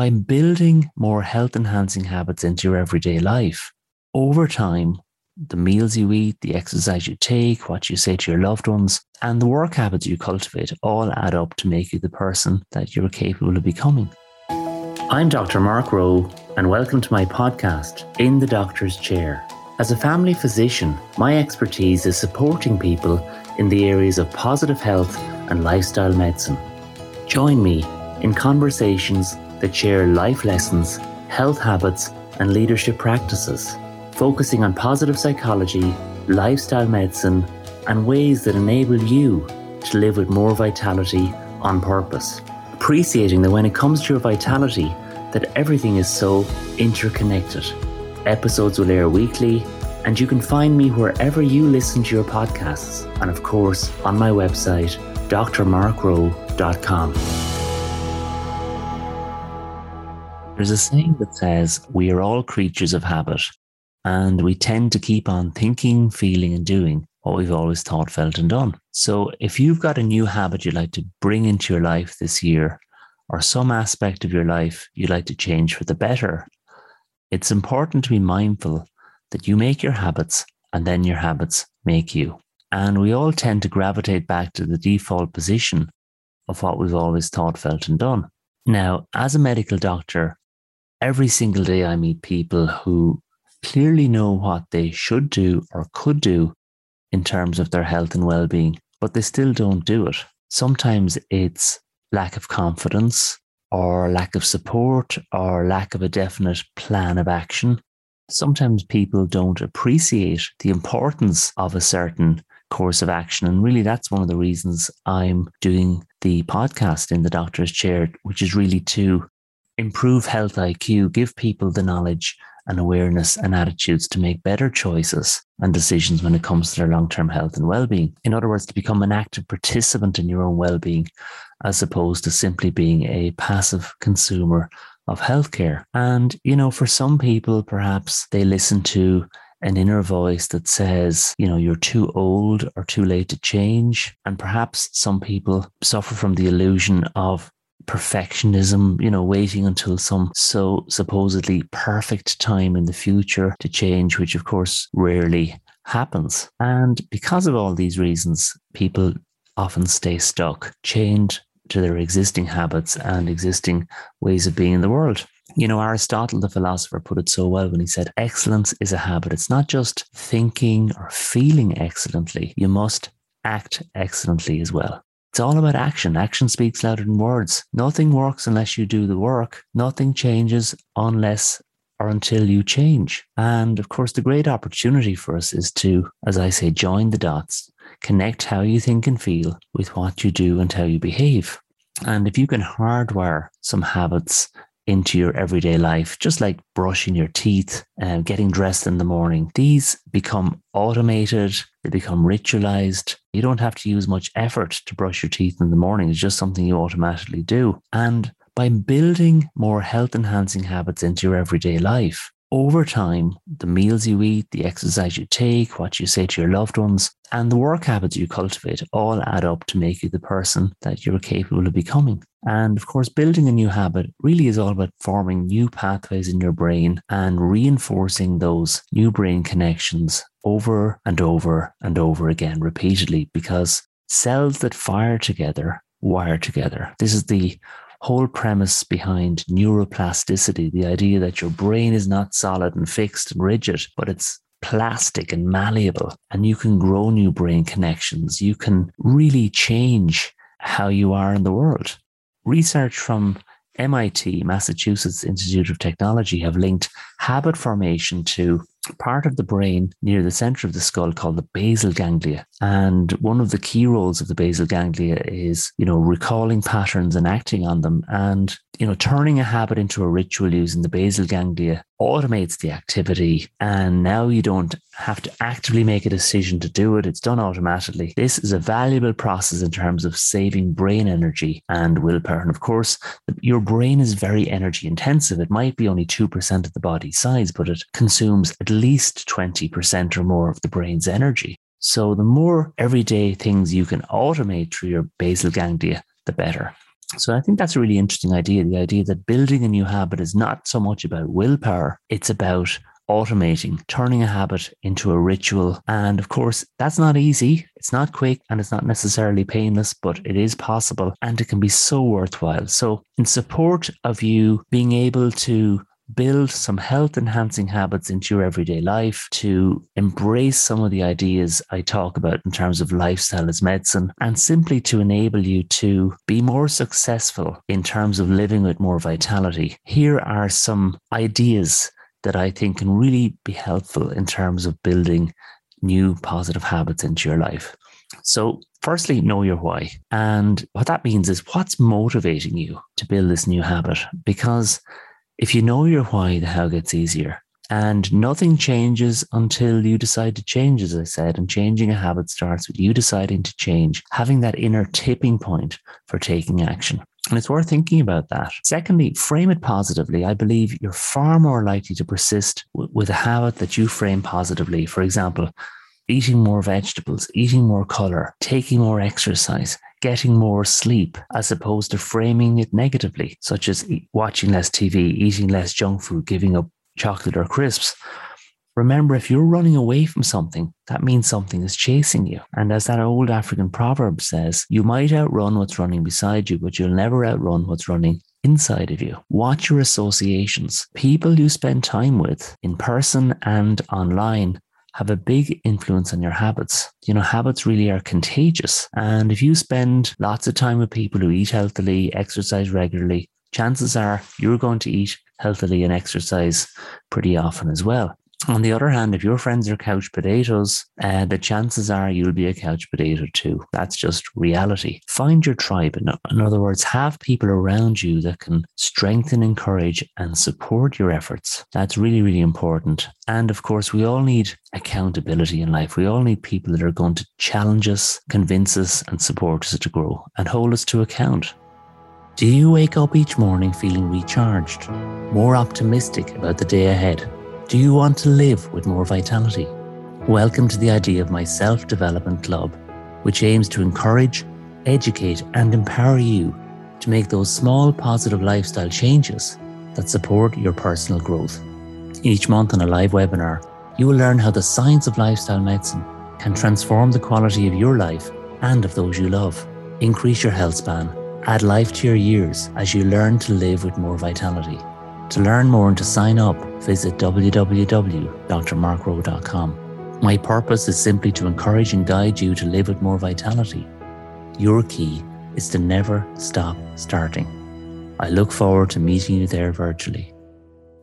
by building more health enhancing habits into your everyday life, over time, the meals you eat, the exercise you take, what you say to your loved ones, and the work habits you cultivate all add up to make you the person that you're capable of becoming. I'm Dr. Mark Rowe, and welcome to my podcast, In the Doctor's Chair. As a family physician, my expertise is supporting people in the areas of positive health and lifestyle medicine. Join me in conversations that share life lessons, health habits, and leadership practices focusing on positive psychology, lifestyle medicine, and ways that enable you to live with more vitality on purpose. Appreciating that when it comes to your vitality, that everything is so interconnected. Episodes will air weekly, and you can find me wherever you listen to your podcasts, and of course on my website, drmarkrowe.com. There's a saying that says, We are all creatures of habit, and we tend to keep on thinking, feeling, and doing what we've always thought, felt, and done. So if you've got a new habit you'd like to bring into your life this year, or some aspect of your life you'd like to change for the better, it's important to be mindful that you make your habits and then your habits make you. And we all tend to gravitate back to the default position of what we've always thought, felt, and done. Now, as a medical doctor, every single day I meet people who clearly know what they should do or could do in terms of their health and well being, but they still don't do it. Sometimes it's lack of confidence or lack of support or lack of a definite plan of action. Sometimes people don't appreciate the importance of a certain course of action. And really, that's one of the reasons I'm doing the podcast in the doctor's chair, which is really to improve health IQ, give people the knowledge and awareness and attitudes to make better choices and decisions when it comes to their long term health and well being. In other words, to become an active participant in your own well being, as opposed to simply being a passive consumer of healthcare. And, you know, for some people, perhaps they listen to an inner voice that says, you know, you're too old or too late to change. And perhaps some people suffer from the illusion of perfectionism, you know, waiting until some so supposedly perfect time in the future to change, which of course rarely happens. And because of all these reasons, people often stay stuck, chained to their existing habits and existing ways of being in the world. You know, Aristotle, the philosopher, put it so well when he said, Excellence is a habit. It's not just thinking or feeling excellently, you must act excellently as well. It's all about action. Action speaks louder than words. Nothing works unless you do the work. Nothing changes unless or until you change. And of course, the great opportunity for us is to, as I say, join the dots, connect how you think and feel with what you do and how you behave. And if you can hardwire some habits into your everyday life, just like brushing your teeth and getting dressed in the morning. These become automated, they become ritualized. You don't have to use much effort to brush your teeth in the morning. It's just something you automatically do. And by building more health enhancing habits into your everyday life, over time, the meals you eat, the exercise you take, what you say to your loved ones, and the work habits you cultivate all add up to make you the person that you're capable of becoming. And of course, building a new habit really is all about forming new pathways in your brain and reinforcing those new brain connections over and over and over again repeatedly because cells that fire together wire together. This is the whole premise behind neuroplasticity, the idea that your brain is not solid and fixed and rigid, but it's plastic and malleable, and you can grow new brain connections. You can really change how you are in the world. Research from MIT, Massachusetts Institute of Technology, have linked habit formation to part of the brain near the center of the skull called the basal ganglia. And one of the key roles of the basal ganglia is, you know, recalling patterns and acting on them. And, you know, turning a habit into a ritual using the basal ganglia automates the activity. And now you don't have to actively make a decision to do it. It's done automatically. This is a valuable process in terms of saving brain energy and willpower. And of course, your brain is very energy intensive. It might be only 2% of the body's size, but it consumes at least 20% or more of the brain's energy. So the more everyday things you can automate through your basal ganglia, the better. So I think that's a really interesting idea. The idea that building a new habit is not so much about willpower, it's about automating, turning a habit into a ritual. And of course, that's not easy. It's not quick and it's not necessarily painless, but it is possible and it can be so worthwhile. So, in support of you being able to build some health enhancing habits into your everyday life, to embrace some of the ideas I talk about in terms of lifestyle as medicine, and simply to enable you to be more successful in terms of living with more vitality. Here are some ideas that I think can really be helpful in terms of building new positive habits into your life. So, firstly, know your why. And what that means is what's motivating you to build this new habit? Because if you know your why, the how gets easier. And nothing changes until you decide to change, as I said. And changing a habit starts with you deciding to change, having that inner tipping point for taking action. And it's worth thinking about that. Secondly, frame it positively. I believe you're far more likely to persist w- with a habit that you frame positively. For example, eating more vegetables, eating more color, taking more exercise, getting more sleep, as opposed to framing it negatively, such as watching less TV, eating less junk food, giving up chocolate or crisps. Remember, if you're running away from something, that means something is chasing you. And as that old African proverb says, you might outrun what's running beside you, but you'll never outrun what's running inside of you. Watch your associations. People you spend time with in person and online have a big influence on your habits. You know, habits really are contagious. And if you spend lots of time with people who eat healthily, exercise regularly, chances are you're going to eat healthily and exercise pretty often as well. On the other hand, if your friends are couch potatoes, uh, the chances are you'll be a couch potato too. That's just reality. Find your tribe. In, in other words, have people around you that can strengthen, encourage, and support your efforts. That's really, really important. And of course, we all need accountability in life. We all need people that are going to challenge us, convince us, and support us to grow and hold us to account. Do you wake up each morning feeling recharged, more optimistic about the day ahead? Do you want to live with more vitality? Welcome to the idea of my self development club, which aims to encourage, educate, and empower you to make those small positive lifestyle changes that support your personal growth. Each month on a live webinar, you will learn how the science of lifestyle medicine can transform the quality of your life and of those you love. Increase your health span, add life to your years as you learn to live with more vitality. To learn more and to sign up, visit www.drmarkrowe.com. My purpose is simply to encourage and guide you to live with more vitality. Your key is to never stop starting. I look forward to meeting you there virtually.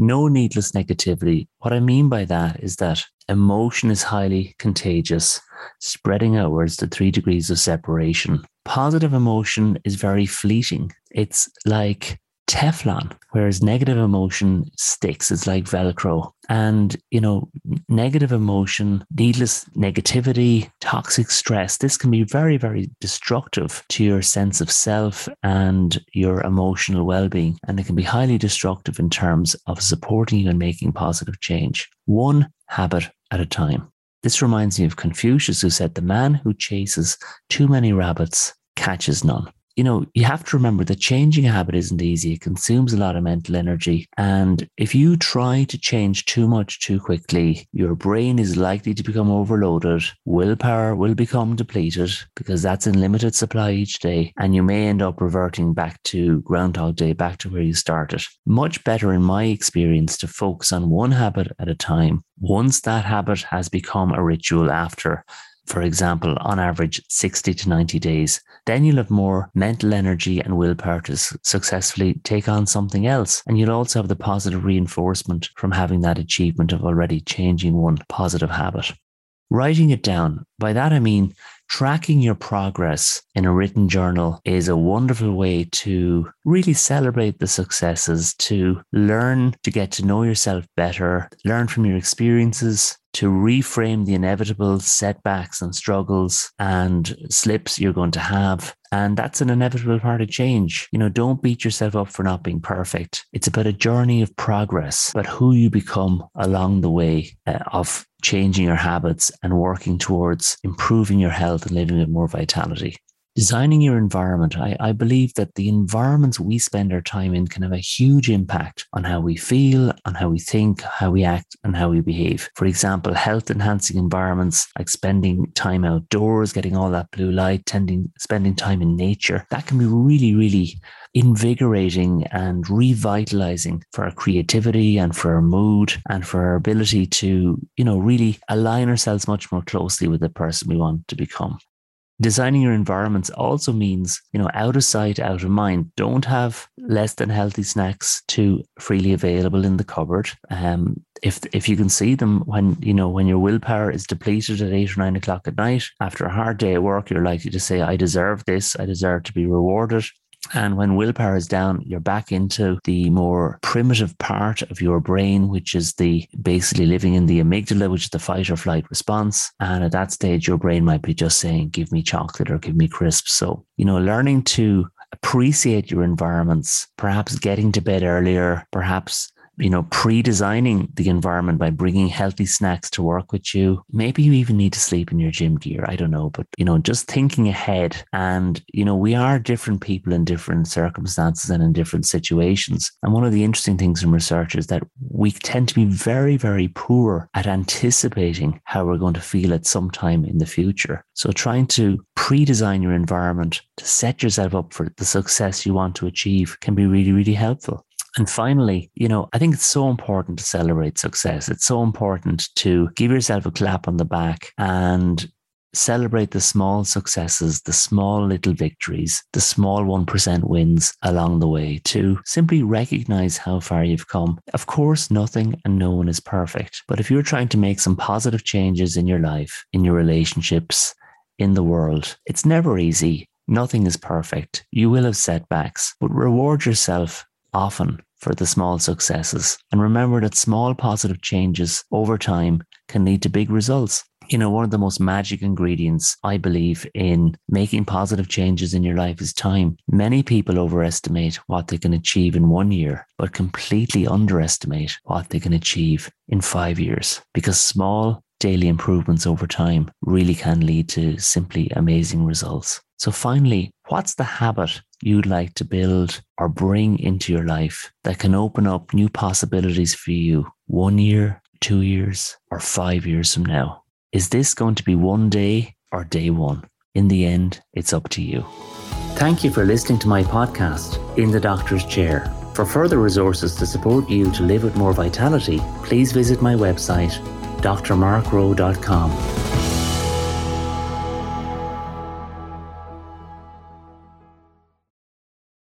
No needless negativity. What I mean by that is that emotion is highly contagious, spreading outwards to three degrees of separation. Positive emotion is very fleeting. It's like Teflon, whereas negative emotion sticks. It's like Velcro. And, you know, negative emotion, needless negativity, toxic stress, this can be very, very destructive to your sense of self and your emotional well being. And it can be highly destructive in terms of supporting you and making positive change. One habit at a time. This reminds me of Confucius, who said, The man who chases too many rabbits catches none you know, you have to remember that changing a habit isn't easy. It consumes a lot of mental energy. And if you try to change too much too quickly, your brain is likely to become overloaded. Willpower will become depleted because that's in limited supply each day. And you may end up reverting back to Groundhog Day, back to where you started. Much better, in my experience, to focus on one habit at a time. Once that habit has become a ritual after for example, on average 60 to 90 days, then you'll have more mental energy and willpower to successfully take on something else. And you'll also have the positive reinforcement from having that achievement of already changing one positive habit. Writing it down, by that I mean tracking your progress in a written journal is a wonderful way to really celebrate the successes, to learn to get to know yourself better, learn from your experiences, to reframe the inevitable setbacks and struggles and slips you're going to have. And that's an inevitable part of change. You know, don't beat yourself up for not being perfect. It's about a journey of progress, but who you become along the way uh, of changing your habits and working towards improving your health and living with more vitality. Designing your environment, I, I, believe that the environments we spend our time in can have a huge impact on how we feel, on how we think, how we act, and how we behave. For example, health enhancing environments like spending time outdoors, getting all that blue light, tending, spending time in nature, that can be really, really invigorating and revitalizing for our creativity and for our mood and for our ability to, you know, really align ourselves much more closely with the person we want to become designing your environments also means, you know, out of sight, out of mind. Don't have less than healthy snacks too freely available in the cupboard. Um, if if you can see them when you know when your willpower is depleted at eight or nine o'clock at night after a hard day at work, you're likely to say, "I deserve this. I deserve to be rewarded." And when willpower is down, you're back into the more primitive part of your brain, which is the basically living in the amygdala, which is the fight or flight response. And at that stage, your brain might be just saying, give me chocolate or give me crisps. So, you know, learning to appreciate your environments, perhaps getting to bed earlier, perhaps you know, pre-designing the environment by bringing healthy snacks to work with you. Maybe you even need to sleep in your gym gear. I don't know, but you know, just thinking ahead and, you know, we are different people in different circumstances and in different situations. And one of the interesting things from research is that we tend to be very, very poor at anticipating how we're going to feel at some time in the future. So trying to pre-design your environment to set yourself up for the success you want to achieve can be really, really helpful. And finally, you know, I think it's so important to celebrate success. It's so important to give yourself a clap on the back and celebrate the small successes, the small little victories, the small 1% wins along the way to simply recognize how far you've come. Of course, nothing and no one is perfect. But if you're trying to make some positive changes in your life, in your relationships, in the world, it's never easy. Nothing is perfect. You will have setbacks, but reward yourself often for the small successes. And remember that small positive changes over time can lead to big results. You know, one of the most magic ingredients, I believe, in making positive changes in your life is time. Many people overestimate what they can achieve in one year, but completely underestimate what they can achieve in five years because small daily improvements over time really can lead to simply amazing results. So, finally, what's the habit you'd like to build or bring into your life that can open up new possibilities for you one year, two years, or five years from now? Is this going to be one day or day one? In the end, it's up to you. Thank you for listening to my podcast, In the Doctor's Chair. For further resources to support you to live with more vitality, please visit my website, drmarkrowe.com.